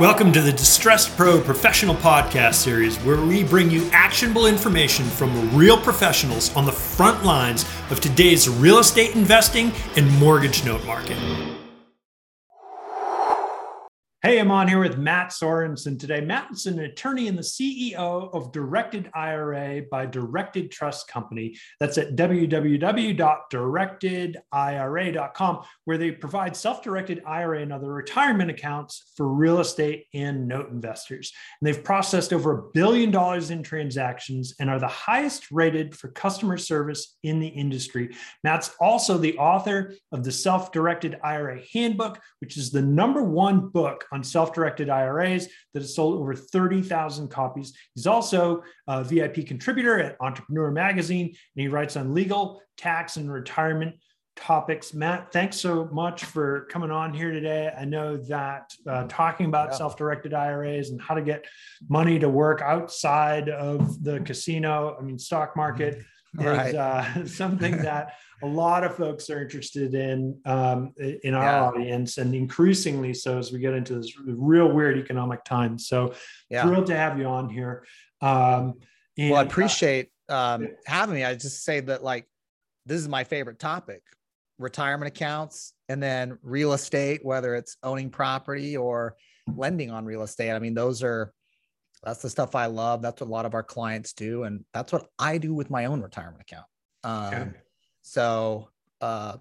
Welcome to the Distressed Pro Professional Podcast Series, where we bring you actionable information from real professionals on the front lines of today's real estate investing and mortgage note market. Hey, I'm on here with Mat Sorensen today. Mat's an attorney and the CEO of Directed IRA by Directed Trust Company. That's at www.directedira.com, where they provide self directed IRA and other retirement accounts for real estate and note investors. And they've processed over a billion dollars in transactions and are the highest rated for customer service in the industry. Mat's also the author of the Self Directed IRA Handbook, which is the number one book on self directed IRAs that has sold over 30,000 copies. He's also a VIP contributor at Entrepreneur Magazine, and he writes on legal, tax, and retirement topics. Mat, thanks so much for coming on here today. I know that uh, talking about yeah. self directed IRAs and how to get money to work outside of the casino, I mean, stock market. Mm-hmm right. is uh, something that a lot of folks are interested in um, in our yeah. audience, and increasingly so as we get into this real weird economic time. So yeah. thrilled to have you on here. Um, and, well, I uh, appreciate um, having me. I just say that like this is my favorite topic: retirement accounts, and then real estate, whether it's owning property or lending on real estate. I mean, those are that's the stuff I love. That's what a lot of our clients do. And that's what I do with my own retirement account. Um. So, uh,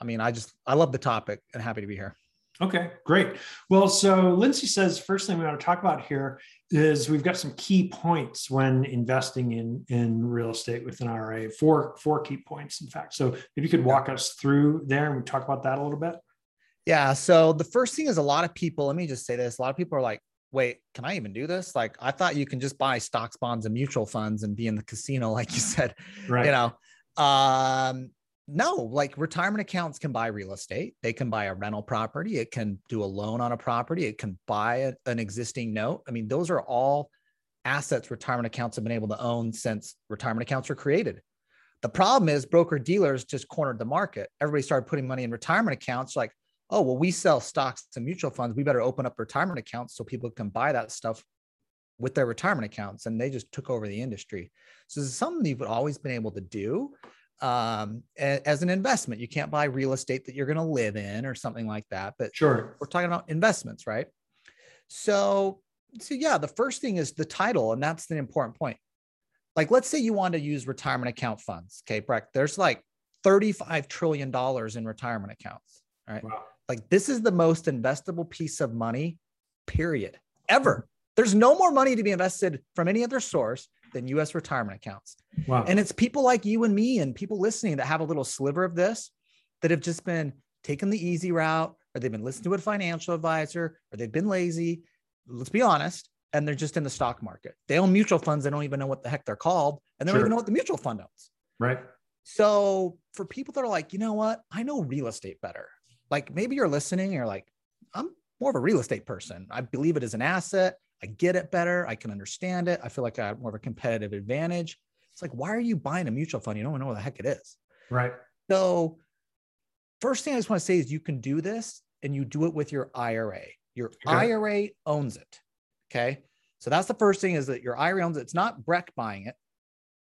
I mean, I just, I love the topic and happy to be here. Okay, great. Well, so Lindsay says first thing we want to talk about here is we've got some key points when investing in in real estate with an IRA. Four four key points, in fact. So if you could walk us through there and we talk about that a little bit. Yeah. So the first thing is a lot of people. Let me just say this: a lot of people are like, wait, can I even do this? Like, I thought you can just buy stocks, bonds, and mutual funds and be in the casino, like you said, right. you know. Um, no, like retirement accounts can buy real estate. They can buy a rental property. It can do a loan on a property. It can buy a, an existing note. I mean, those are all assets retirement accounts have been able to own since retirement accounts were created. The problem is broker dealers just cornered the market. Everybody started putting money in retirement accounts. Like, oh, well, we sell stocks and mutual funds. We better open up retirement accounts so people can buy that stuff with their retirement accounts. And they just took over the industry. So this is something you've always been able to do um, as an investment. You can't buy real estate that you're going to live in or something like that. But sure, we're talking about investments, right? So, so yeah, the first thing is the title, and that's the important point. Like, let's say you want to use retirement account funds. Okay, Breck, there's like $35 trillion in retirement accounts. All right. Wow. Like this is the most investable piece of money, period, ever. There's no more money to be invested from any other source than US retirement accounts. Wow. And it's people like you and me and people listening that have a little sliver of this that have just been taking the easy route or they've been listening to a financial advisor or they've been lazy. Let's be honest. And they're just in the stock market. They own mutual funds. They don't even know what the heck they're called. And they sure. don't even know what the mutual fund owns. Right. So for people that are like, you know what? I know real estate better like maybe you're listening you're like, I'm more of a real estate person. I believe it is an asset. I get it better. I can understand it. I feel like I have more of a competitive advantage. It's like, why are you buying a mutual fund? You don't know what the heck it is. Right. So, first thing I just want to say is you can do this and you do it with your IRA. Your IRA owns it. Okay. So that's the first thing is that your IRA owns it. It's not Breck buying it.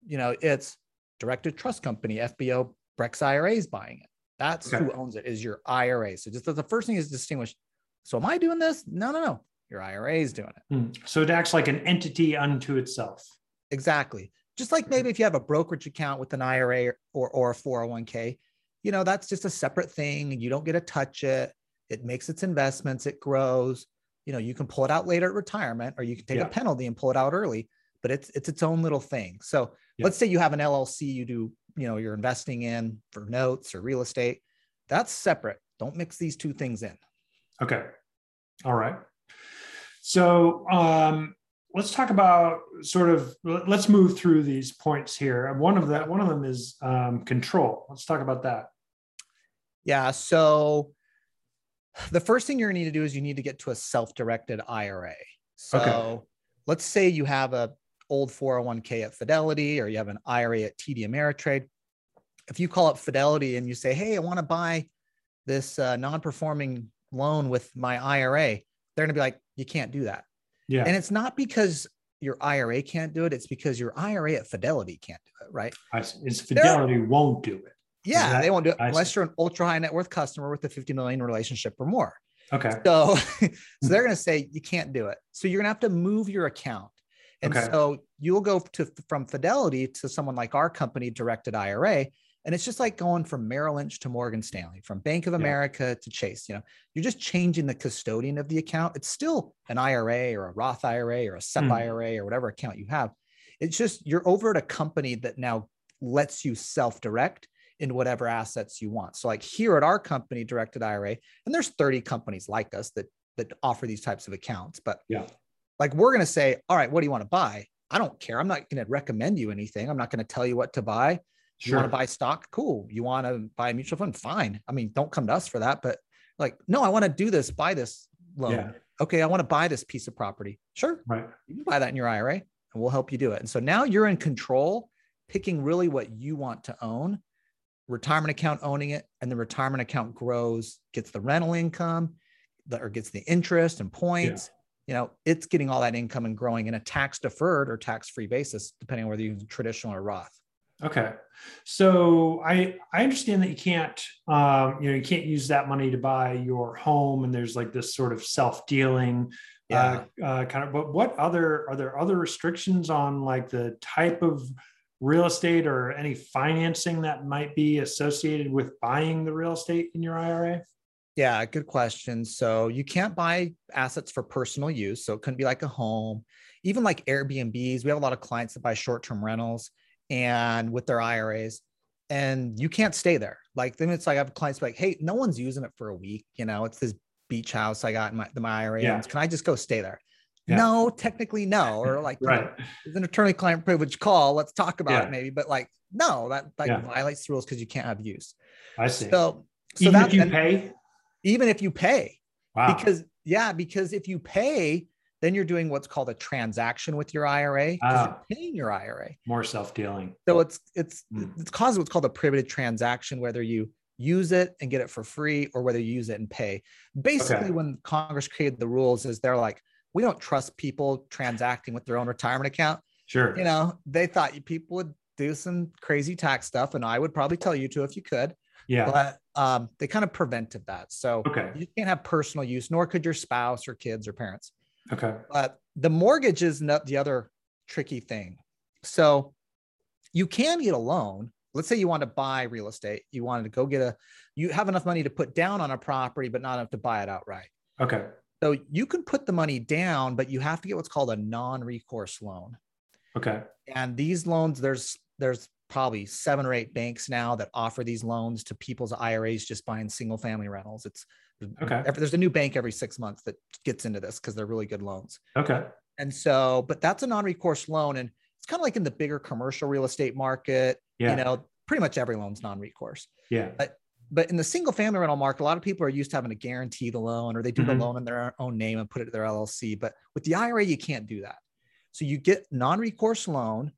You know, it's Directed Trust Company, FBO, Breck's IRA is buying it. That's okay. who owns it is your IRA. So just the first thing is distinguish. So am I doing this? No, no, no. Your IRA is doing it. Hmm. So it acts like an entity unto itself. Exactly. Just like maybe if you have a brokerage account with an IRA or, or a 401k, you know, that's just a separate thing. You don't get to touch it. It makes its investments, it grows. You know, you can pull it out later at retirement or you can take yeah. a penalty and pull it out early, but it's it's its own little thing. So yeah. let's say you have an LLC, you do you know you're investing in for notes or real estate that's separate. Don't mix these two things in. Okay. All right. So um, let's talk about sort of let's move through these points here. One of that one of them is um, control. Let's talk about that. Yeah. So the first thing you're going to need to do is you need to get to a self-directed ira so okay. let's say you have a old 401k at Fidelity or you have an IRA at TD Ameritrade, if you call up Fidelity and you say, "Hey, I want to buy this uh, non-performing loan with my IRA," they're going to be like, you can't do that. Yeah. And it's not because your IRA can't do it. It's because your IRA at Fidelity can't do it, right? It's Fidelity they're, won't do it. Yeah, that, they won't do it I unless see. you're an ultra high net worth customer with a 50 million relationship or more. Okay. So, so they're going to say you can't do it. So you're going to have to move your account. And okay. so you'll go to from Fidelity to someone like our company, Directed IRA, and it's just like going from Merrill Lynch to Morgan Stanley, from Bank of America yeah. to Chase. You know, you're just changing the custodian of the account. It's still an IRA or a Roth IRA or a SEP mm. IRA or whatever account you have. It's just you're over at a company that now lets you self-direct in whatever assets you want. So like here at our company, Directed IRA, and there's 30 companies like us that that offer these types of accounts. But yeah, like we're gonna say, all right, what do you want to buy? I don't care. I'm not going to recommend you anything. I'm not going to tell you what to buy. Sure. You want to buy stock? Cool. You want to buy a mutual fund? Fine. I mean, don't come to us for that. But like, no, I want to do this, buy this loan. Yeah. Okay, I want to buy this piece of property. Sure. Right. You can buy that in your IRA and we'll help you do it. And so now you're in control, picking really what you want to own, retirement account owning it, and the retirement account grows, gets the rental income, or gets the interest and points. Yeah you know, it's getting all that income and growing in a tax deferred or tax free basis, depending on whether you use traditional or Roth. Okay, so I I understand that you can't um, you know you can't use that money to buy your home, and there's like this sort of self dealing yeah. uh, uh, kind of. But what other are there other restrictions on like the type of real estate or any financing that might be associated with buying the real estate in your IRA? Yeah, good question. So you can't buy assets for personal use. So it couldn't be like a home, even like Airbnbs. We have a lot of clients that buy short term rentals and with their IRAs, and you can't stay there. Like then it's like I have clients like, hey, no one's using it for a week. You know, it's this beach house I got in my, my IRA. Yeah. Can I just go stay there? Yeah. No, technically no. Or like, right. it's an attorney client privilege call. Let's talk about yeah. it maybe. But like, no, that like violates the rules because you can't have use. I see. So, so even if you pay, even if you pay, wow. because yeah, because if you pay, then you're doing what's called a transaction with your IRA because you're ah. paying your IRA. More self-dealing. So it's it's mm. it's caused what's called a privileged transaction, whether you use it and get it for free or whether you use it and pay. Basically, okay. when Congress created the rules, is they're like, we don't trust people transacting with their own retirement account. Sure. You know, they thought people would do some crazy tax stuff, and I would probably tell you to if you could. Yeah. But um, they kind of prevented that. So okay. you can't have personal use, nor could your spouse or kids or parents. Okay. But the mortgage is not the other tricky thing. So you can get a loan. Let's say you want to buy real estate. You wanted to go get a, you have enough money to put down on a property, but not enough to buy it outright. Okay. So you can put the money down, but you have to get what's called a non-recourse loan. Okay. And these loans, there's there's probably seven or eight banks now that offer these loans to people's IRAs just buying single family rentals. It's Okay. There's a new bank every six months that gets into this because they're really good loans. Okay. And so, but that's a non-recourse loan, and it's kind of like in the bigger commercial real estate market. Yeah. You know, pretty much every loan's non-recourse. Yeah. But but in the single family rental market, a lot of people are used to having to guarantee the loan, or they do mm-hmm. the loan in their own name and put it to their LLC. But with the IRA, you can't do that. So you get non-recourse loan,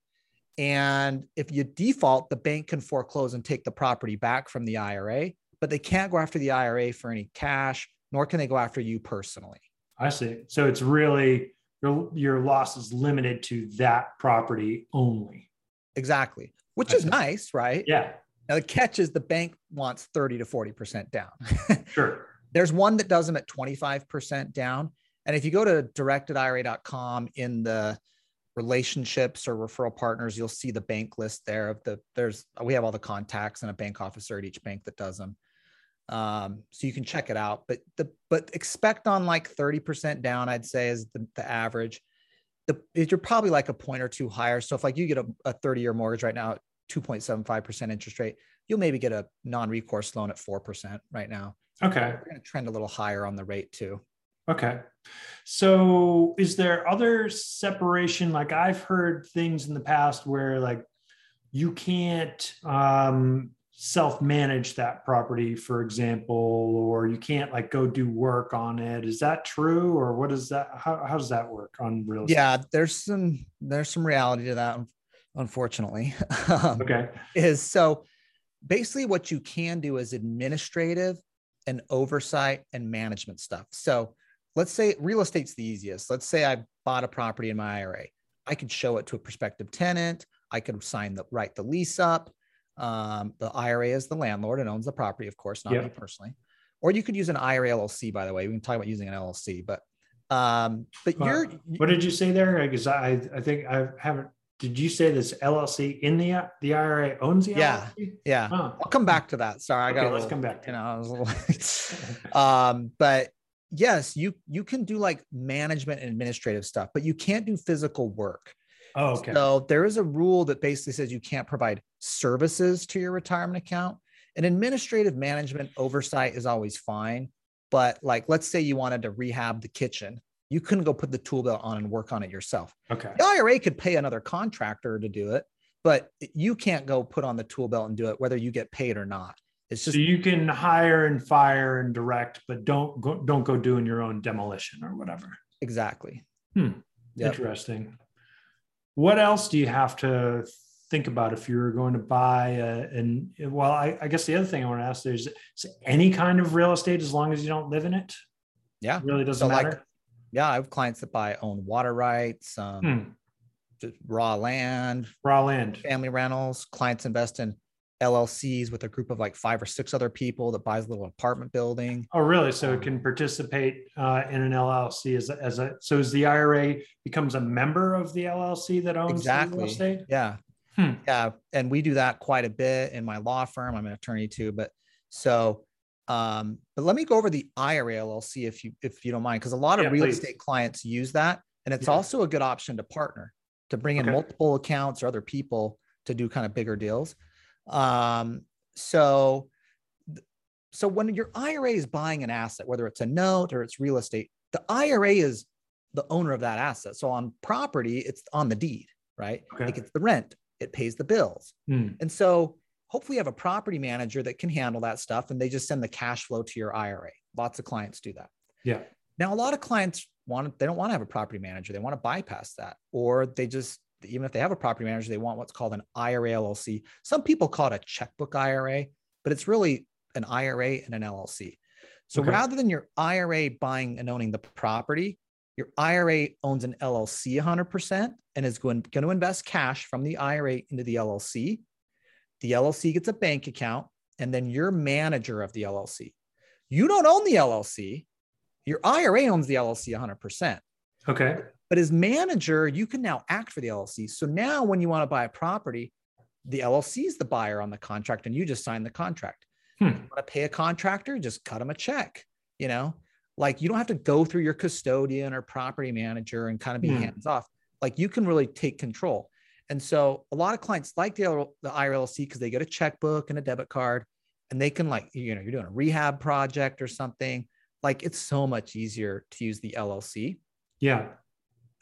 and if you default, the bank can foreclose and take the property back from the IRA but they can't go after the IRA for any cash, nor can they go after you personally. I see. So it's really your your loss is limited to that property only. Exactly, which I is see. nice, right? Yeah. Now the catch is the bank wants 30 to 40% down. sure. There's one that does them at 25% down. And if you go to directedira.com in the relationships or referral partners, you'll see the bank list there of the there's we have all the contacts and a bank officer at each bank that does them. Um, so you can check it out, but the but expect on like 30% down, I'd say is the, the average. The you're probably like a point or two higher. So if like you get a, a 30 year mortgage right now, at 2.75% interest rate, you'll maybe get a non-recourse loan at 4% right now. Okay. We're going to trend a little higher on the rate too. Okay. So is there other separation? Like I've heard things in the past where like you can't um self-manage that property for example or you can't like go do work on it. Is that true or what is that how, how does that work on real estate? Yeah there's some there's some reality to that unfortunately. Um, okay. is so basically what you can do is administrative and oversight and management stuff. So let's say real estate's the easiest. Let's say I bought a property in my IRA. I could show it to a prospective tenant. I could sign the write the lease up. Um, the IRA is the landlord and owns the property, of course, not yep. me personally. Or you could use an IRA LLC, by the way. We can talk about using an LLC, but um, but uh, you're what did you say there? Because I I think I haven't did you say this LLC in the the IRA owns the yeah, LLC? Yeah, huh. I'll come back to that. Sorry, I got. Okay, let's come back. You know, I was a little. um, but yes, you you can do like management and administrative stuff, but you can't do physical work. Oh, okay. So there is a rule that basically says you can't provide services to your retirement account. And administrative management oversight is always fine, but like let's say you wanted to rehab the kitchen you couldn't go put the tool belt on and work on it yourself. Okay. The IRA could pay another contractor to do it, but you can't go put on the tool belt and do it whether you get paid or not. It's just so you can hire and fire and direct, but don't go don't go doing your own demolition or whatever. Exactly. Hmm. Yep. Interesting. What else do you have to think about if you're going to buy a, and well I, I, guess the other thing i want to ask is, is any kind of real estate as long as you don't live in it yeah it really doesn't so matter like, yeah, I have clients that buy own water rights, um, hmm. raw land, raw land, family rentals. Clients invest in LLCs with a group of like five or six other people that buys a little apartment building. Oh, really? So it um, can participate uh, in an LLC as a, as a so as the IRA becomes a member of the LLC that owns exactly. real estate. Yeah, hmm. yeah, and we do that quite a bit in my law firm. I'm an attorney too, but so um, but let me go over the IRA LLC if you if you don't mind, because a lot of yeah, real please. estate clients use that, and it's yeah. also a good option to partner to bring in okay. multiple accounts or other people to do kind of bigger deals. Um, so, so when your IRA is buying an asset, whether it's a note or it's real estate, the IRA is the owner of that asset. So on property, it's on the deed, right? Okay. It gets the rent, it pays the bills, hmm. and so hopefully you have a property manager that can handle that stuff and they just send the cash flow to your IRA. Lots of clients do that. Yeah. Now, a lot of clients want, they don't want to have a property manager. They want to bypass that, or they just, even if they have a property manager, they want what's called an IRA LLC. Some people call it a checkbook IRA, but it's really an IRA and an LLC. So okay. rather than your IRA buying and owning the property, your IRA owns an LLC 100% and is going, going to invest cash from the IRA into the LLC the LLC gets a bank account, and then you're manager of the LLC. You don't own the LLC. Your IRA owns the LLC 100%. Okay. But as manager, you can now act for the LLC. So now when you want to buy a property, the LLC is the buyer on the contract and you just sign the contract. Hmm. You want to pay a contractor, just cut them a check. You know, like you don't have to go through your custodian or property manager and kind of be hmm. hands off. Like you can really take control. And so a lot of clients like the, the IRLC because they get a checkbook and a debit card and they can like, you know, you're doing a rehab project or something. Like it's so much easier to use the LLC. Yeah.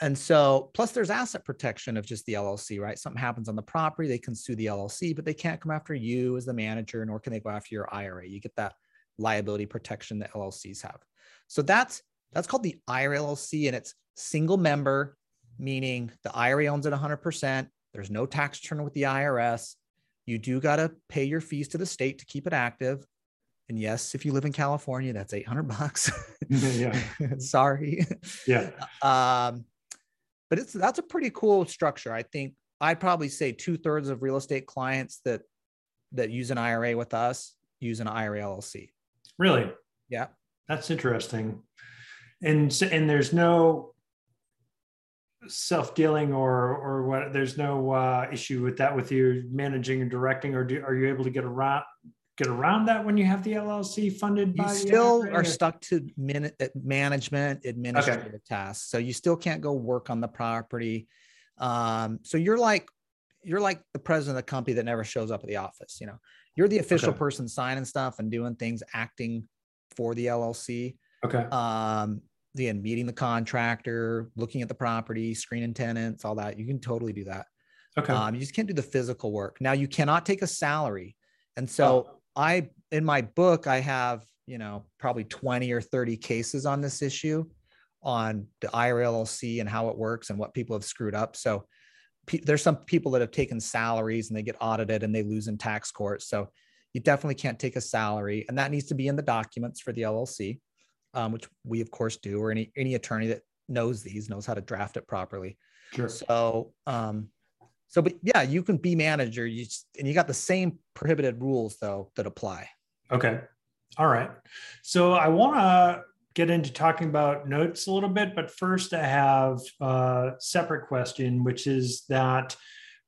And so, plus there's asset protection of just the LLC, right? Something happens on the property, they can sue the LLC, but they can't come after you as the manager, nor can they go after your IRA. You get that liability protection that LLCs have. So that's that's called the IRA LLC, and it's single member, meaning the IRA owns it 100%. There's no tax return with the IRS. You do got to pay your fees to the state to keep it active. And yes, if you live in California, that's 800 bucks. yeah. Sorry. Yeah. Um, but it's that's a pretty cool structure. I think I'd probably say two thirds of real estate clients that that use an IRA with us use an IRA LLC. Really? Yeah. That's interesting. And and there's no self-dealing or or what there's no uh, issue with that with you managing and directing or do, are you able to get around get around that when you have the llc funded you still are stuck to min- uh, management administrative okay. tasks so you still can't go work on the property um, so you're like you're like the president of the company that never shows up at the office you know you're the official okay. person signing stuff and doing things acting for the llc okay um, again, meeting the contractor, looking at the property, screening tenants, all that. You can totally do that. Okay. Um, you just can't do the physical work. Now you cannot take a salary. And so oh. I, in my book, I have, you know, probably 20 or 30 cases on this issue on the IRLLC and how it works and what people have screwed up. So pe- there's some people that have taken salaries and they get audited and they lose in tax court. So you definitely can't take a salary and that needs to be in the documents for the LLC. um, which we of course do, or any any attorney that knows these knows how to draft it properly. Sure. So, um, so but yeah, you can be manager. You just, and you got the same prohibited rules though that apply. Okay. All right. So I want to get into talking about notes a little bit, but first I have a separate question, which is that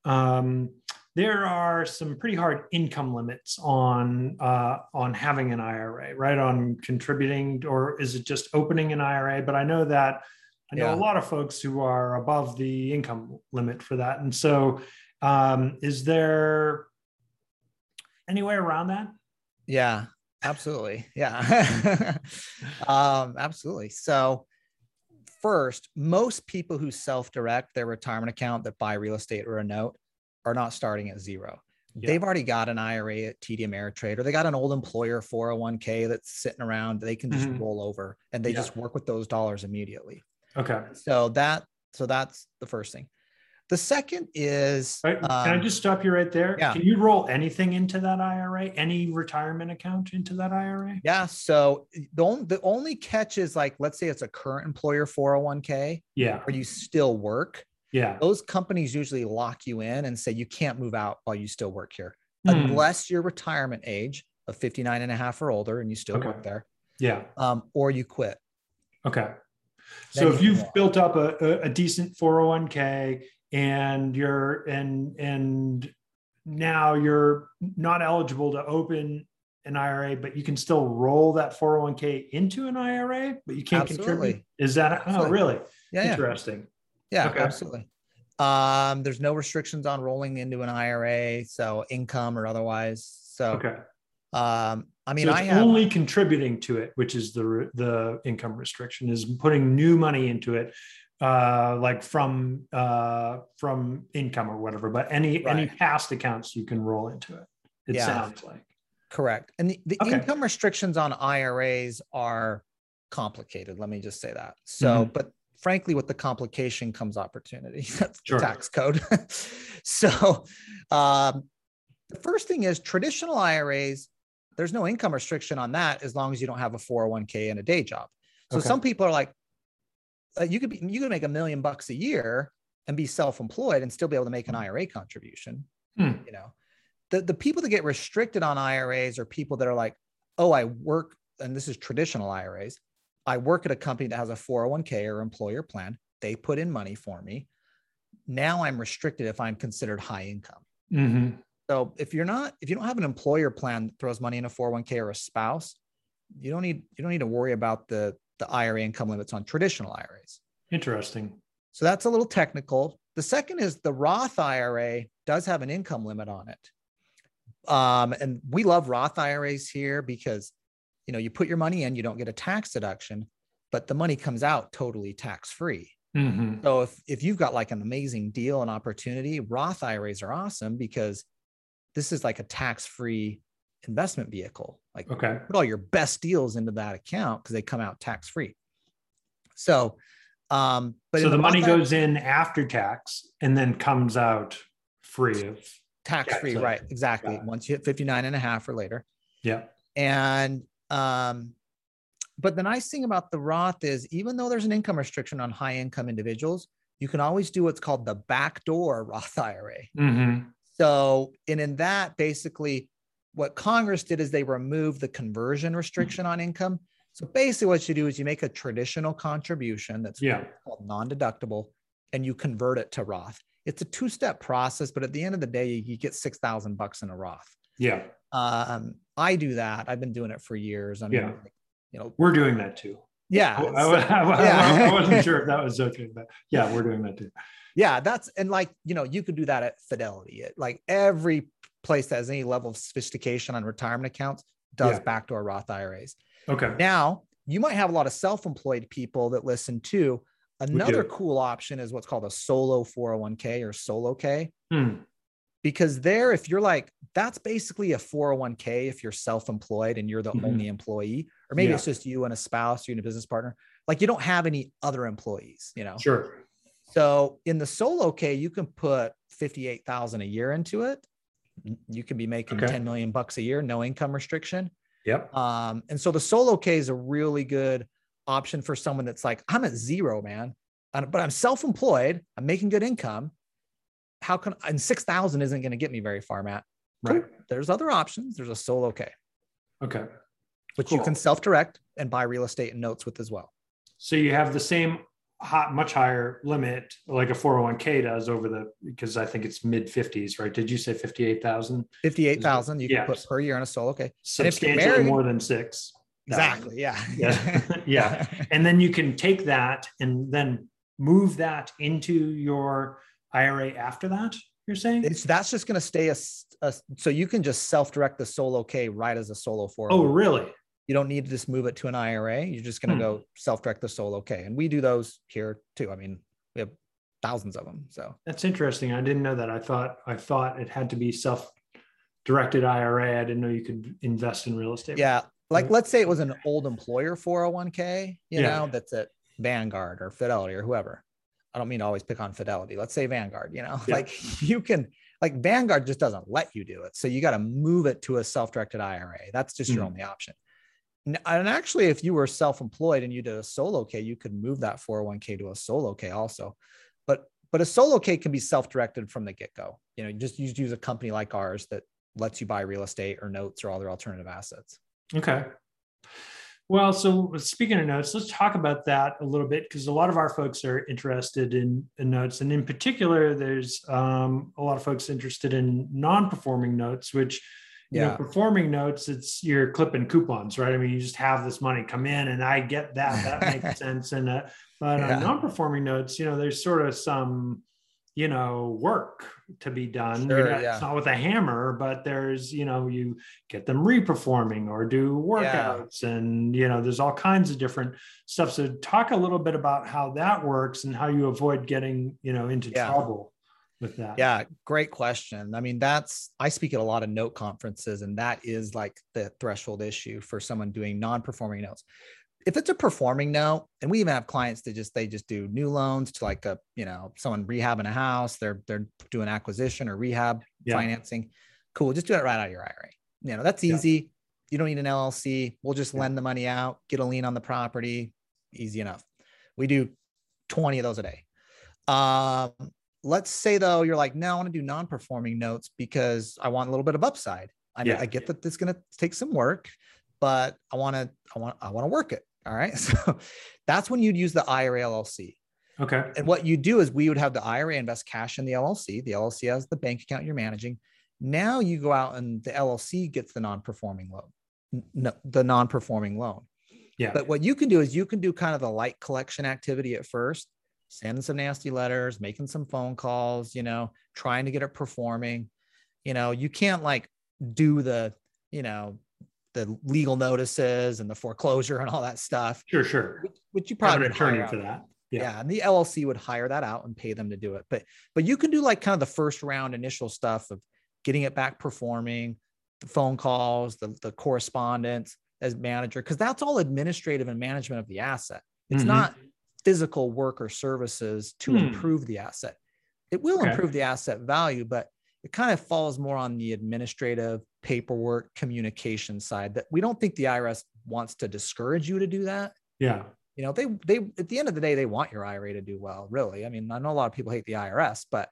um, there are some pretty hard income limits on uh, on having an IRA, right? On contributing, or is it just opening an IRA? But I know that I know yeah. a lot of folks who are above the income limit for that, and so um, is there any way around that? Yeah, absolutely. Yeah. um, absolutely. So, first, most people who self direct their retirement account that buy real estate or a note are not starting at zero. Yeah. They've already got an IRA at TD Ameritrade, or they got an old employer 401k that's sitting around. They can just mm-hmm. roll over and they yeah. just work with those dollars immediately. Okay. So that so that's the first thing. The second is right. Can um, I just stop you right there? Yeah. Can you roll anything into that IRA? Any retirement account into that IRA? Yeah. So the only, the only catch is like, let's say it's a current employer 401k. Yeah. Where you still work. Yeah. Those companies usually lock you in and say you can't move out while you still work here, mm. unless your retirement age of 59 and a half or older and you still okay. work there. Yeah. Um, or you quit. Okay. So if you've built up a, a, a decent 401k and you're and and now you're not eligible to open an IRA, but you can still roll that 401k into an IRA, but you can't absolutely. contribute. Is that oh, absolutely. oh really? Yeah, interesting. Yeah, yeah okay. absolutely. Um, there's no restrictions on rolling into an IRA, so income or otherwise. So okay. Um, I mean, so I have, only contributing to it, which is the the income restriction, is putting new money into it uh like from uh from income or whatever but any right. any past accounts you can roll into it it yeah. sounds like correct and the, the okay. income restrictions on iras are complicated let me just say that so mm-hmm. but frankly with the complication comes opportunity that's sure. the tax code so um the first thing is traditional iras there's no income restriction on that as long as you don't have a 401k and a day job so okay. some people are like uh, you could be you could make a million bucks a year and be self-employed and still be able to make an IRA contribution. Hmm. You know, the the people that get restricted on IRAs are people that are like, oh, I work, and this is traditional IRAs. I work at a company that has a 401k or employer plan. They put in money for me. Now I'm restricted if I'm considered high income. Mm-hmm. So if you're not, if you don't have an employer plan that throws money in a 401k or a spouse, you don't need you don't need to worry about the the IRA income limits on traditional IRAs. Interesting. So that's a little technical. The second is the Roth IRA does have an income limit on it. Um, and we love Roth IRAs here because you know you put your money in, you don't get a tax deduction, but the money comes out totally tax free. Mm-hmm. So if if you've got like an amazing deal and opportunity, Roth IRAs are awesome because this is like a tax free investment vehicle. Like okay. put all your best deals into that account because they come out tax free. So, um, but so the money goes in after tax and then comes out free of tax free, right? Exactly. Once you hit 59 and a half or later. Yeah. And, um, but the nice thing about the Roth is even though there's an income restriction on high income individuals, you can always do what's called the backdoor Roth IRA. Mm-hmm. So, and in that, basically, what Congress did is they removed the conversion restriction on income. So basically, what you do is you make a traditional contribution that's yeah. called non-deductible, and you convert it to Roth. It's a two-step process, but at the end of the day, you get six thousand bucks in a Roth. Yeah. Um, I do that. I've been doing it for years. I mean, yeah. you know, we're doing that too. Yeah. I, I, yeah. I, wasn't sure if that was okay, but yeah, we're doing that too. Yeah, that's and like you know, you could do that at Fidelity. It, like every place that has any level of sophistication on retirement accounts does yeah. backdoor Roth IRAs. Okay. Now, you might have a lot of self employed people that listen too. Another cool option is what's called a solo 401k or solo K. Hmm. Because there, if you're like, that's basically a 401k if you're self employed and you're the mm-hmm. only employee, or maybe yeah. it's just you and a spouse, you and a business partner. Like you don't have any other employees, you know? Sure. So in the solo K, you can put 58,000 a year into it you can be making okay. 10 million bucks a year, no income restriction. Yep. Um, and so the solo K is a really good option for someone that's like, I'm at zero, man, but I'm self-employed. I'm making good income. How can and six thousand isn't going to get me very far, Mat? Right. There's other options. There's a solo K. Okay. Which cool. you can self-direct and buy real estate and notes with as well. So you have the same hot, much higher limit like a 401k does over the because I think it's mid 50s, right? Did you say 58,000? 58,000 you can put per year on a solo K. Substantially married, more than six. Exactly. Yeah. Yeah. yeah. And then you can take that and then move that into your IRA after that. You're saying it's that's just going to stay a, a, so you can just self-direct the solo K right as a solo four. Oh, really? You don't need to just move it to an IRA. You're just going to hmm. go self-direct the solo K, and we do those here too. I mean, we have thousands of them. So that's interesting. I didn't know that. I thought I thought it had to be self-directed IRA. I didn't know you could invest in real estate. Yeah, like let's say it was an old employer 401k, you yeah. know, that's at Vanguard or Fidelity or whoever. I don't mean to always pick on Fidelity. Let's say Vanguard, you know, yeah. like you can like Vanguard just doesn't let you do it. So you got to move it to a self-directed IRA. That's just mm your only option. And actually, if you were self-employed and you did a solo K, you could move that 401k to a solo K also. But but a solo K can be self-directed from the get-go. You know, you just use, use a company like ours that lets you buy real estate or notes or other alternative assets. Okay. Well, so speaking of notes, let's talk about that a little bit because a lot of our folks are interested in, in notes, and in particular, there's um, a lot of folks interested in non-performing notes, which you yeah. know, performing notes, it's your clipping coupons, right? I mean, you just have this money come in, and I get that. That makes sense. And uh, but yeah. on non-performing notes, you know, there's sort of some, you know, work to be done. Sure, not, yeah. It's not with a hammer, but there's, you know, you get them reperforming or do workouts, yeah. and you know, there's all kinds of different stuff. So talk a little bit about how that works and how you avoid getting, you know, into trouble with that? Yeah, great question. I mean, that's I speak at a lot of note conferences, and that is like the threshold issue for someone doing non-performing notes. If it's a performing note, and we even have clients that just they just do new loans to like a you know someone rehabbing a house, they're they're doing acquisition or rehab yeah. financing. Cool, just do it right out of your IRA. You know that's easy. Yeah. You don't need an LLC. We'll just lend the money out, get a lien on the property. Easy enough. We do 20 of those a day. Um, let's say though you're like no i want to do non-performing notes because i want a little bit of upside. I, yeah. I get that is going to take some work but i want to i want i want to work it all right? So that's when you'd use the ira llc okay. And what you do is we would have the ira invest cash in the llc the llc has the bank account you're managing. Now you go out and the llc gets the non-performing loan no, the non-performing loan. Yeah. But what you can do is you can do kind of the light collection activity at first sending some nasty letters, making some phone calls, you know, trying to get it performing. You know, you can't like do the, you know, the legal notices and the foreclosure and all that stuff. Sure, sure. Which, which you probably would attorney for that. Yeah. yeah. and the LLC would hire that out and pay them to do it. But but you can do like kind of the first round initial stuff of getting it back performing, the phone calls, the the correspondence as manager, because that's all administrative and management of the asset. It's mm-hmm. not physical work or services to hmm. improve the asset. It will okay. improve the asset value, but it kind of falls more on the administrative paperwork communication side that we don't think the IRS wants to discourage you to do that. Yeah. You know, they they at the end of the day, they want your IRA to do well, really. I mean, I know a lot of people hate the IRS, but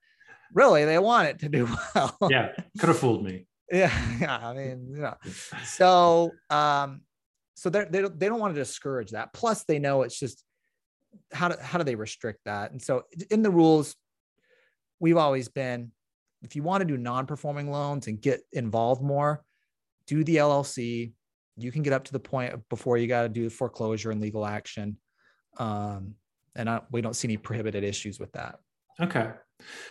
really they want it to do well. yeah, could have fooled me. Yeah, yeah. I mean, you know. So um, so they they don't they don't want to discourage that. Plus, they know it's just how do, how do they restrict that? And so in the rules, we've always been, if you want to do non-performing loans and get involved more, do the LLC. You can get up to the point before you got to do foreclosure and legal action. Um, and I, we don't see any prohibited issues with that. Okay.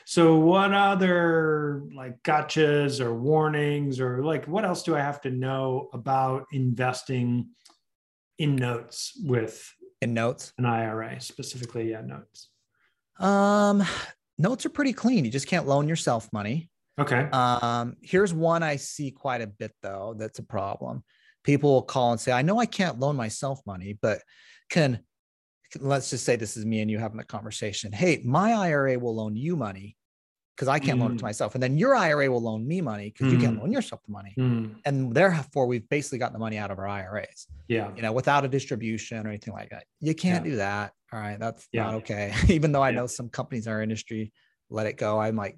So what other like gotchas or warnings or like what else do I have to know about investing in notes with in notes? An IRA specifically, yeah, notes. Um, notes are pretty clean. You just can't loan yourself money. Okay. Um, here's one I see quite a bit though. That's a problem. People will call and say, "I know I can't loan myself money, but can." Let's just say this is me and you having a conversation. Hey, my IRA will loan you money because I can't mm. loan it to mm. myself. And then your IRA will loan me money because mm. you can't mm. loan yourself the money. Mm. And therefore, we've basically gotten the money out of our IRAs. Yeah. You know, without a distribution or anything like that. You can't yeah. do that. All right. That's yeah. not okay. Even though I yeah. know some companies in our industry let it go. I'm like,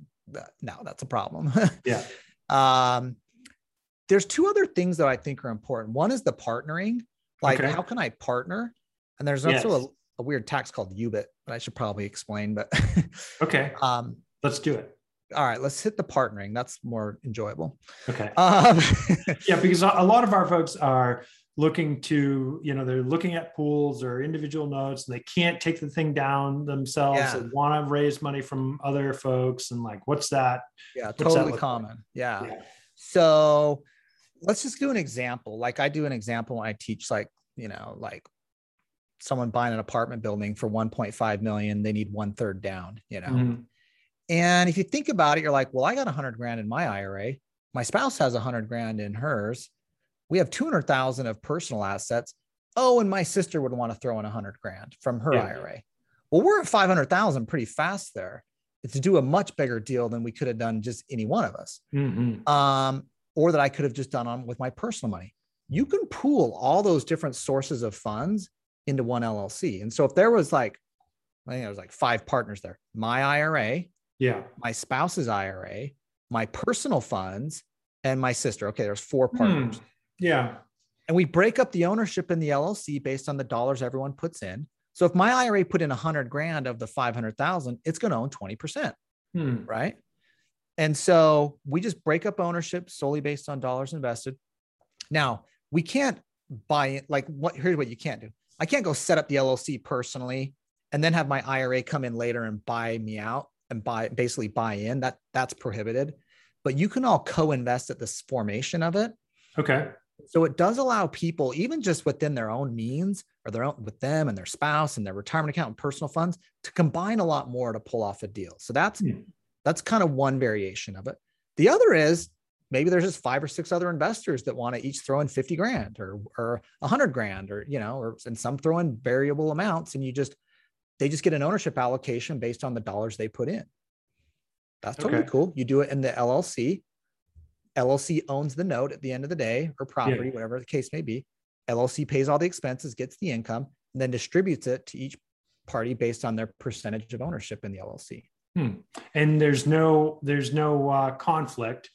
no, that's a problem. yeah. Um, there's two other things that I think are important. One is the partnering. Like, okay. how can I partner? And there's also yes. a, a, weird tax called UBIT that I should probably explain, but okay. Um, let's do it. All right, let's hit the partnering. That's more enjoyable. Okay. Um, yeah, because a lot of our folks are looking to, you know, they're looking at pools or individual notes and they can't take the thing down themselves. Yeah. They want to raise money from other folks. And like, what's that? Yeah, what's totally that common. Like? Yeah. yeah. So let's just do an example. Like I do an example when I teach, like, you know, like someone buying an apartment building for 1.5 million, they need one third down, you know. Mm-hmm. And if you think about it, you're like, well, I got a 100 grand in my IRA. My spouse has a 100 grand in hers. We have 200,000 of personal assets. Oh, and my sister would want to throw in a 100 grand from her yeah. IRA. Well, we're at 500,000 pretty fast there. It's to do a much bigger deal than we could have done just any one of us. Mm-hmm. Um, or that I could have just done on with my personal money. You can pool all those different sources of funds into one LLC. And so if there was like, I think there was like five partners there, my IRA, yeah, my spouse's IRA, my personal funds, and my sister. Okay, there's four hmm. partners. Yeah. And we break up the ownership in the LLC based on the dollars everyone puts in. So if my IRA put in a hundred grand of the 500,000, it's going to own 20%. Hmm. Right. And so we just break up ownership solely based on dollars invested. Now we can't buy it. Like what, here's what you can't do. I can't go set up the LLC personally and then have my IRA come in later and buy me out and buy basically buy in. That that's prohibited. But you can all co-invest at this formation of it. Okay. So it does allow people, even just within their own means or their own with them and their spouse and their retirement account and personal funds, to combine a lot more to pull off a deal. So that's hmm. that's kind of one variation of it. The other is maybe there's just five or six other investors that want to each throw in 50 grand or or 100 grand or you know or and some throw in variable amounts and you just they just get an ownership allocation based on the dollars they put in that's totally okay. cool you do it in the llc llc owns the note at the end of the day or property yeah. whatever the case may be llc pays all the expenses gets the income and then distributes it to each party based on their percentage of ownership in the llc hmm. and there's no there's no uh, conflict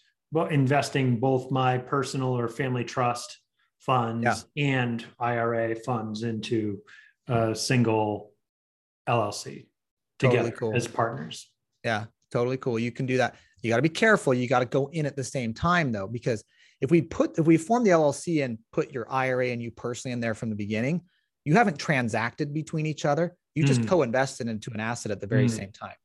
investing both my personal or family trust funds yeah. and IRA funds into a single LLC together totally cool. as partners. Yeah, totally cool. You can do that. You got to be careful. You got to go in at the same time though, because if we put if we form the LLC and put your IRA and you personally in there from the beginning, you haven't transacted between each other. You just mm. co-invested into an asset at the very mm. same time.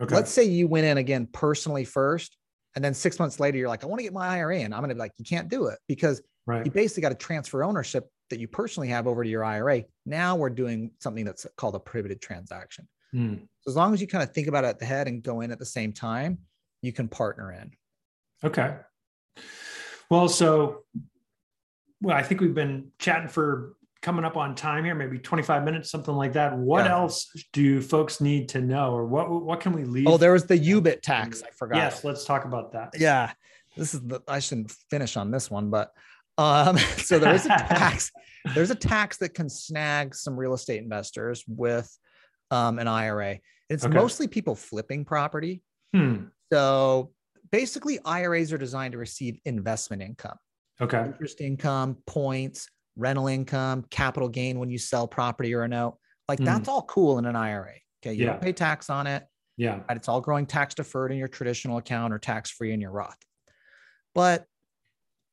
Okay. Let's say you went in again personally first and then six months later, you're like, I want to get my IRA in. I'm going to be like, you can't do it because right. you basically got to transfer ownership that you personally have over to your IRA. Now we're doing something that's called a prohibited transaction. Mm. So as long as you kind of think about it at the head and go in at the same time, you can partner in. Okay. Well, so well, I think we've been chatting for coming up on time here, maybe 25 minutes, something like that. What yeah. else do folks need to know or what what can we leave? Oh, there was the UBIT tax. I forgot. Yes, let's talk about that. Yeah. This is the I shouldn't finish on this one, but um, so there is a tax. There's a tax that can snag some real estate investors with um, an IRA. It's okay. mostly people flipping property. Hmm. So basically, IRAs are designed to receive investment income. Okay. Interest income, points, rental income, capital gain when you sell property or a note. Like mm. that's all cool in an IRA. Okay. You yeah. don't pay tax on it. Yeah. Right? It's all growing tax deferred in your traditional account or tax free in your Roth. But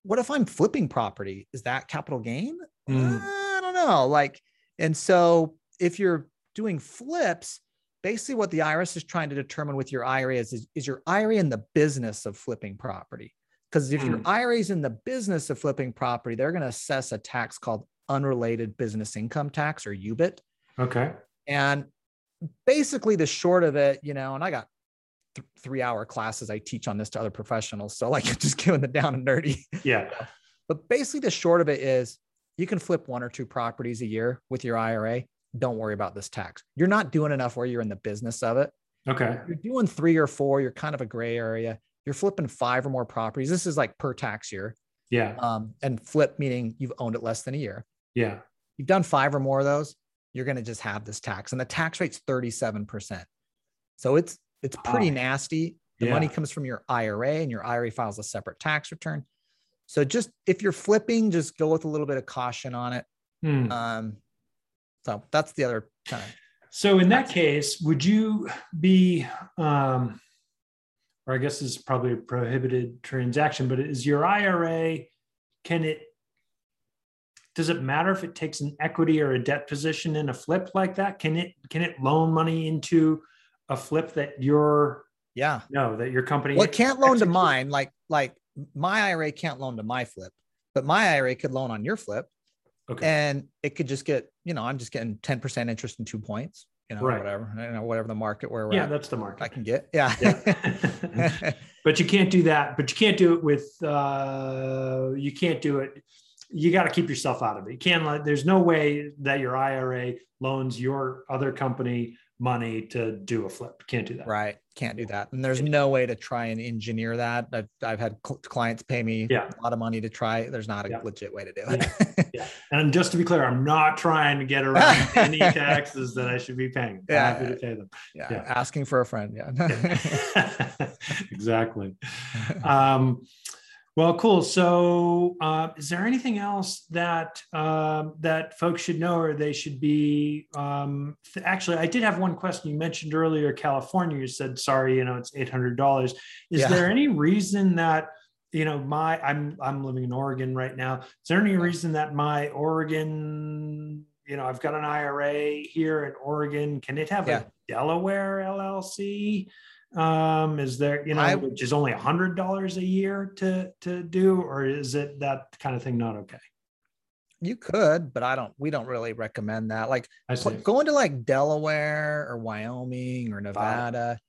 what if I'm flipping property? Is that capital gain? Mm. I don't know. Like, and so if you're doing flips, basically what the IRS is trying to determine with your IRA is, is, is your IRA in the business of flipping property? Because if your hmm. IRA is in the business of flipping property, they're going to assess a tax called unrelated business income tax or UBIT. Okay. And basically, the short of it, you know, and I got th- three hour classes I teach on this to other professionals. So, like, just giving the down and dirty. Yeah. But basically, the short of it is you can flip one or two properties a year with your IRA. Don't worry about this tax. You're not doing enough where you're in the business of it. Okay. You're doing three or four, you're kind of a gray area. You're flipping five or more properties. This is like per tax year. Yeah. Um, and flip meaning you've owned it less than a year. Yeah. You've done five or more of those, you're going to just have this tax. And the tax rate's 37%. So it's it's pretty nasty. The yeah. money comes from your IRA and your IRA files a separate tax return. So just if you're flipping, just go with a little bit of caution on it. Hmm. Um, so that's the other kind of. So in that case, would you be, um, or I guess this is probably a prohibited transaction, but is your IRA, can it, does it matter if it takes an equity or a debt position in a flip like that? Can it, can it loan money into a flip that your yeah. no that your company well it can't loan to mine like like my ira can't loan to my flip but my ira could loan on your flip. Okay. And it could just get you know i'm just getting 10% interest in two points you know right. whatever you know whatever the market where yeah at, that's the market. I can get. Yeah, yeah. but you can't do that but you can't do it with uh you can't do it. You got to keep yourself out of it. You can't let there's no way that your ira loans your other company money to do a flip. Can't do that. Right. Can't do that. And there's no way to try and engineer that. I've, I've had cl- clients pay me yeah. a lot of money to try. There's not a yeah. legit way to do it. yeah. yeah. And just to be clear, I'm not trying to get around any taxes that I should be paying. I'm yeah. happy to pay them. Yeah. yeah. Asking for a friend. Yeah. exactly. Um, well, cool. So, uh, is there anything else that um, that folks should know, or they should be? Um, th- actually, I did have one question. You mentioned earlier California. You said, "Sorry, you know, it's eight hundred dollars." Is yeah. there any reason that you know my I'm I'm living in Oregon right now? Is there any reason that my Oregon, you know, I've got an IRA here in Oregon? Can it have yeah. a Delaware LLC? Um is there you know I, which is only a hundred dollars a year to to do or is it that kind of thing not okay? You could but i don't we don't really recommend that. Like going to like delaware or wyoming or nevada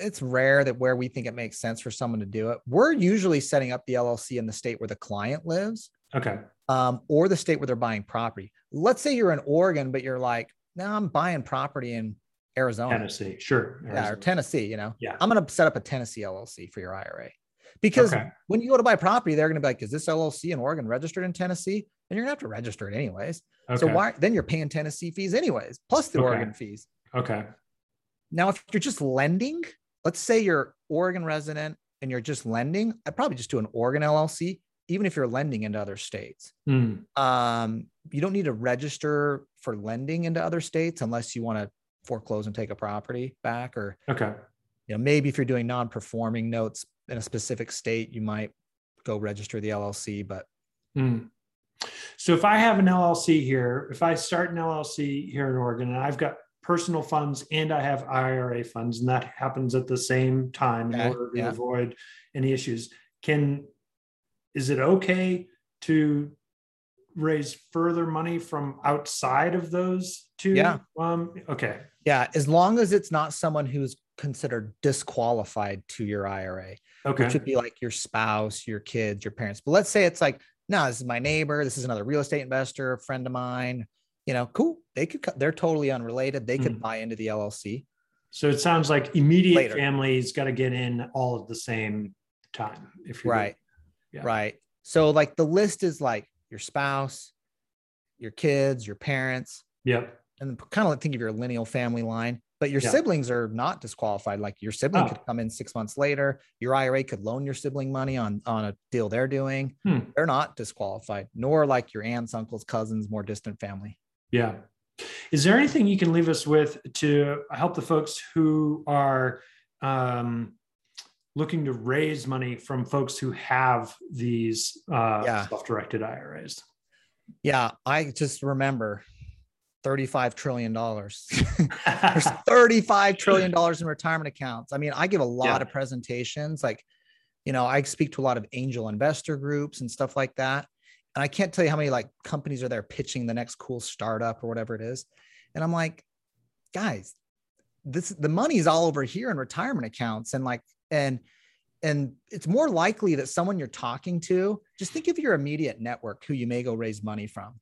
it's rare that where we think it makes sense for someone to do it. We're usually setting up the llc in the state where the client lives okay. um, or the state where they're buying property. Let's say you're in oregon but you're like now i'm buying property in Arizona, Tennessee, sure, Arizona. yeah, or Tennessee. You know, yeah, I'm going to set up a Tennessee LLC for your IRA because okay. when you go to buy property, they're going to be like, "Is this LLC in Oregon registered in Tennessee?" And you're going to have to register it anyways. Okay. So why then you're paying Tennessee fees anyways, plus the okay. Oregon fees. Okay. Now, if you're just lending, let's say you're Oregon resident and you're just lending, I'd probably just do an Oregon LLC, even if you're lending into other states. Mm. Um, you don't need to register for lending into other states unless you want to foreclose and take a property back or okay you know maybe if you're doing non-performing notes in a specific state you might go register the llc but mm. so if i have an llc here if i start an llc here in oregon and i've got personal funds and i have ira funds and that happens at the same time okay. in order to yeah. avoid any issues can is it okay to raise further money from outside of those two? Yeah. Um, okay. Yeah. As long as it's not someone who's considered disqualified to your IRA. Okay. Which would be like your spouse, your kids, your parents. But let's say it's like, no, this is my neighbor. This is another real estate investor, a friend of mine. You know, cool. They could, they're totally unrelated. They could mm. buy into the LLC. So it sounds like immediate Later. families got to get in all at the same time. If you're right. Yeah. Right. So like the list is like your spouse, your kids, your parents. Yep. And kind of like think of your lineal family line, but your siblings are not disqualified. Like your sibling oh. could come in six months later. Your IRA could loan your sibling money on on a deal they're doing. Hmm. They're not disqualified, nor like your aunts, uncles, cousins, more distant family. Yeah. Is there anything you can leave us with to help the folks who are um, looking to raise money from folks who have these uh, yeah. self-directed IRAs. Yeah, I just remember $35 trillion. There's $35 trillion in retirement accounts. I mean, I give a lot yeah. of presentations. Like, you know, I speak to a lot of angel investor groups and stuff like that. And I can't tell you how many like companies are there pitching the next cool startup or whatever it is. And I'm like, guys, this the money's all over here in retirement accounts. And like and and it's more likely that someone you're talking to just think of your immediate network who you may go raise money from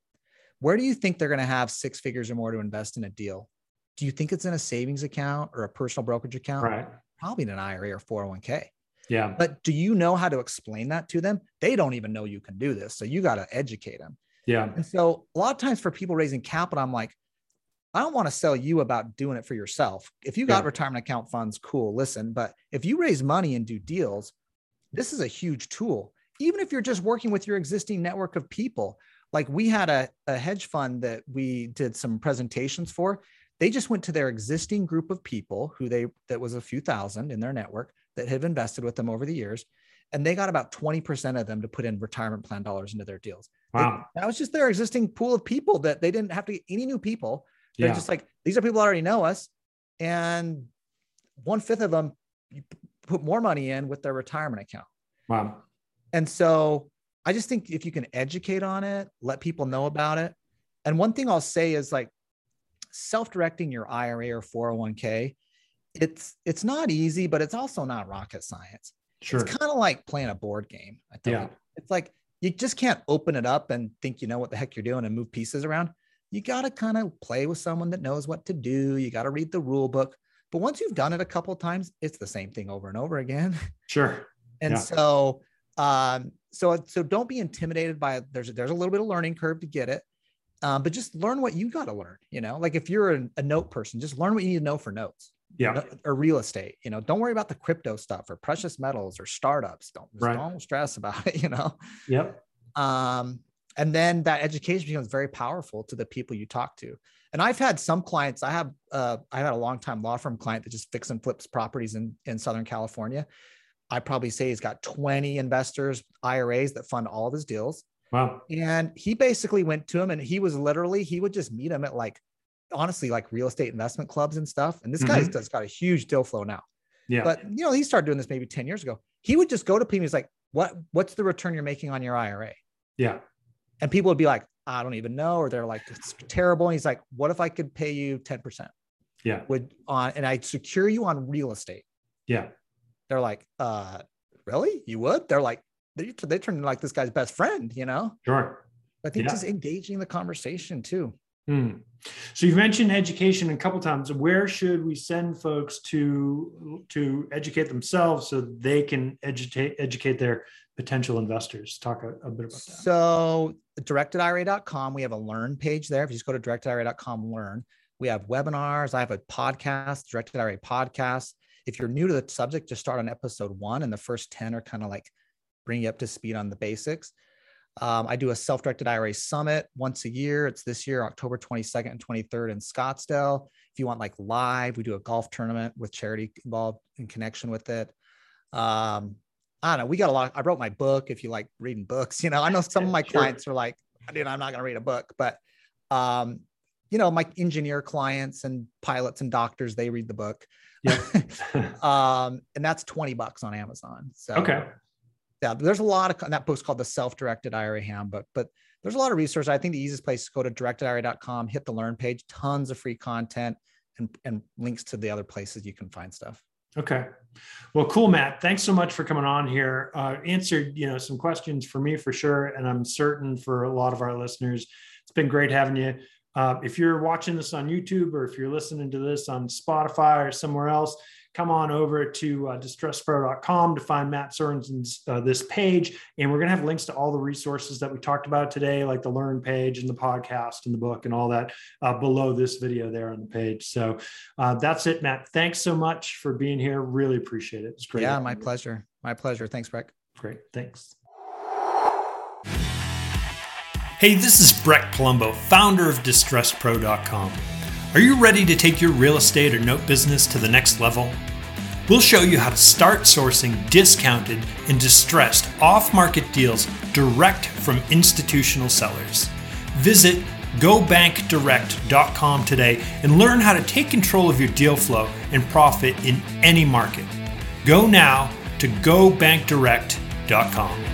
where do you think they're going to have six figures or more to invest in a deal do you think it's in a savings account or a personal brokerage account? Right. Probably in an IRA or 401k. Yeah. But do you know how to explain that to them? They don't even know you can do this. So you got to educate them. Yeah. And so a lot of times for people raising capital, I'm like, I don't want to sell you about doing it for yourself. If you got yeah. retirement account funds, cool, listen. But if you raise money and do deals, this is a huge tool. Even if you're just working with your existing network of people, like we had a, a hedge fund that we did some presentations for. They just went to their existing group of people who they, that was a few thousand in their network that have invested with them over the years. And they got about 20% of them to put in retirement plan dollars into their deals. Wow. They, that was just their existing pool of people that they didn't have to get any new people they're yeah. just like, these are people that already know us. And one fifth of them put more money in with their retirement account. Wow. And so I just think if you can educate on it, let people know about it. And one thing I'll say is like self-directing your IRA or 401k, it's it's not easy, but it's also not rocket science. Sure. It's kind of like playing a board game. I think yeah. it's like you just can't open it up and think you know what the heck you're doing and move pieces around you got to kind of play with someone that knows what to do. You got to read the rule book. But once you've done it a couple times, it's the same thing over and over again. Sure. and yeah. so, um, so, so don't be intimidated by it. There's, there's a little bit of learning curve to get it. Um, but just learn what you got to learn, you know, like if you're a, a, note person, just learn what you need to know for notes. Yeah. Or real estate, you know, don't worry about the crypto stuff or precious metals or startups. Don't, right. don't stress about it, you know? Yep. Um, and then that education becomes very powerful to the people you talk to and i've had some clients i have uh, i had a long time law firm client that just fix and flips properties in in southern california i probably say he's got 20 investors iras that fund all of his deals wow and he basically went to him and he was literally he would just meet him at like honestly like real estate investment clubs and stuff and this mm-hmm. guy's got a huge deal flow now yeah but you know he started doing this maybe 10 years ago he would just go to people he's like what what's the return you're making on your ira yeah and people would be like, I don't even know, or they're like, it's terrible. And he's like, what if I could pay you 10%? Yeah. Would on and I'd secure you on real estate. Yeah. They're like, uh, really? You would? They're like, they, they turn into like this guy's best friend, you know? Sure. I think yeah. just engaging the conversation too. Hmm. So you've mentioned education a couple times. Where should we send folks to to educate themselves so they can educate educate their potential investors? Talk a, a bit about that. So directedira.com, we have a learn page there. If you just go to directedira.com, learn. We have webinars. I have a podcast, Directed IRA podcast. If you're new to the subject, just start on episode one, and the first 10 are kind of like bring you up to speed on the basics. Um, I do a self directed IRA summit once a year. It's this year, October 22nd and 23rd in Scottsdale. If you want like live, we do a golf tournament with charity involved in connection with it. Um, I don't know. We got a lot. I wrote my book. If you like reading books, you know, I know some of my sure. clients are like, dude, I'm not going to read a book, but, um, you know, my engineer clients and pilots and doctors, they read the book. Yeah. um, and that's 20 bucks on Amazon. So, okay. Yeah, there's a lot of that book's called the self-directed IRA handbook, but there's a lot of resources. I think the easiest place is go to directedira.com, hit the learn page, tons of free content and, and links to the other places you can find stuff. Okay. Well, cool, Mat. Thanks so much for coming on here. Uh, answered, you know, some questions for me for sure, and I'm certain for a lot of our listeners. It's been great having you. Uh, if you're watching this on YouTube or if you're listening to this on Spotify or somewhere else, come on over to uh, distresspro.com to find Mat Sorensen's uh, this page. And we're going to have links to all the resources that we talked about today, like the learn page and the podcast and the book and all that uh, below this video there on the page. So uh, that's it, Mat. Thanks so much for being here. Really appreciate it. It's great. Yeah, my pleasure. My pleasure. Thanks, Breck. Great. Thanks. Hey, this is Breck Palumbo, founder of DistressedPro.com. Are you ready to take your real estate or note business to the next level? We'll show you how to start sourcing discounted and distressed off market deals direct from institutional sellers. Visit gobankdirect.com today and learn how to take control of your deal flow and profit in any market. Go now to gobankdirect.com.